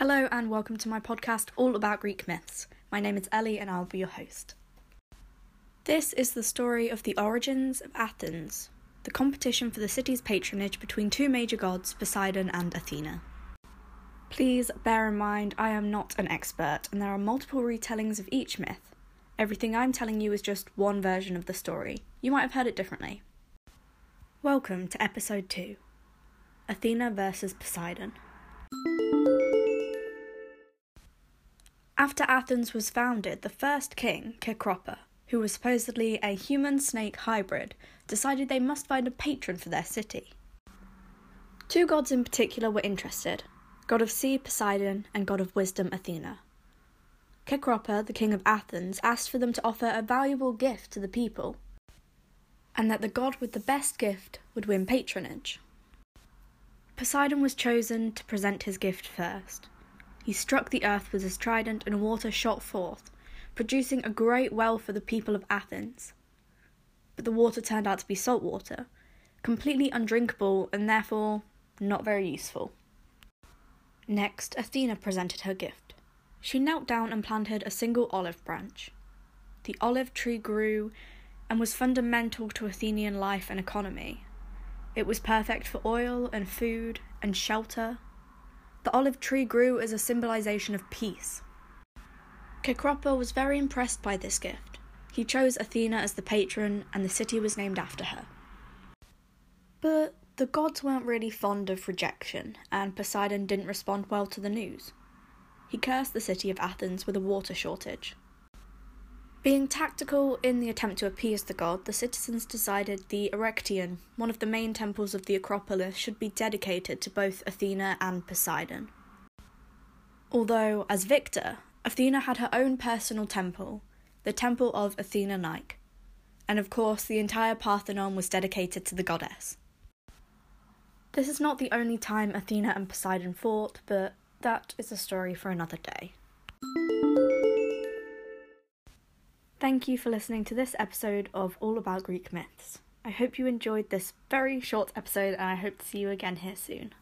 Hello, and welcome to my podcast all about Greek myths. My name is Ellie, and I'll be your host. This is the story of the origins of Athens, the competition for the city's patronage between two major gods, Poseidon and Athena. Please bear in mind, I am not an expert, and there are multiple retellings of each myth. Everything I'm telling you is just one version of the story. You might have heard it differently. Welcome to episode 2 Athena versus Poseidon. After Athens was founded, the first king, Cecropa, who was supposedly a human snake hybrid, decided they must find a patron for their city. Two gods in particular were interested god of sea Poseidon and god of wisdom Athena. Cecropa, the king of Athens, asked for them to offer a valuable gift to the people, and that the god with the best gift would win patronage. Poseidon was chosen to present his gift first. He struck the earth with his trident, and water shot forth, producing a great well for the people of Athens. But the water turned out to be salt water, completely undrinkable and therefore not very useful. Next, Athena presented her gift. She knelt down and planted a single olive branch. The olive tree grew and was fundamental to Athenian life and economy. It was perfect for oil and food and shelter the olive tree grew as a symbolization of peace. Cecropa was very impressed by this gift. He chose Athena as the patron, and the city was named after her. But the gods weren't really fond of rejection, and Poseidon didn't respond well to the news. He cursed the city of Athens with a water shortage. Being tactical in the attempt to appease the god, the citizens decided the Erechtheion, one of the main temples of the Acropolis, should be dedicated to both Athena and Poseidon. Although, as victor, Athena had her own personal temple, the Temple of Athena Nike, and of course the entire Parthenon was dedicated to the goddess. This is not the only time Athena and Poseidon fought, but that is a story for another day. Thank you for listening to this episode of All About Greek Myths. I hope you enjoyed this very short episode and I hope to see you again here soon.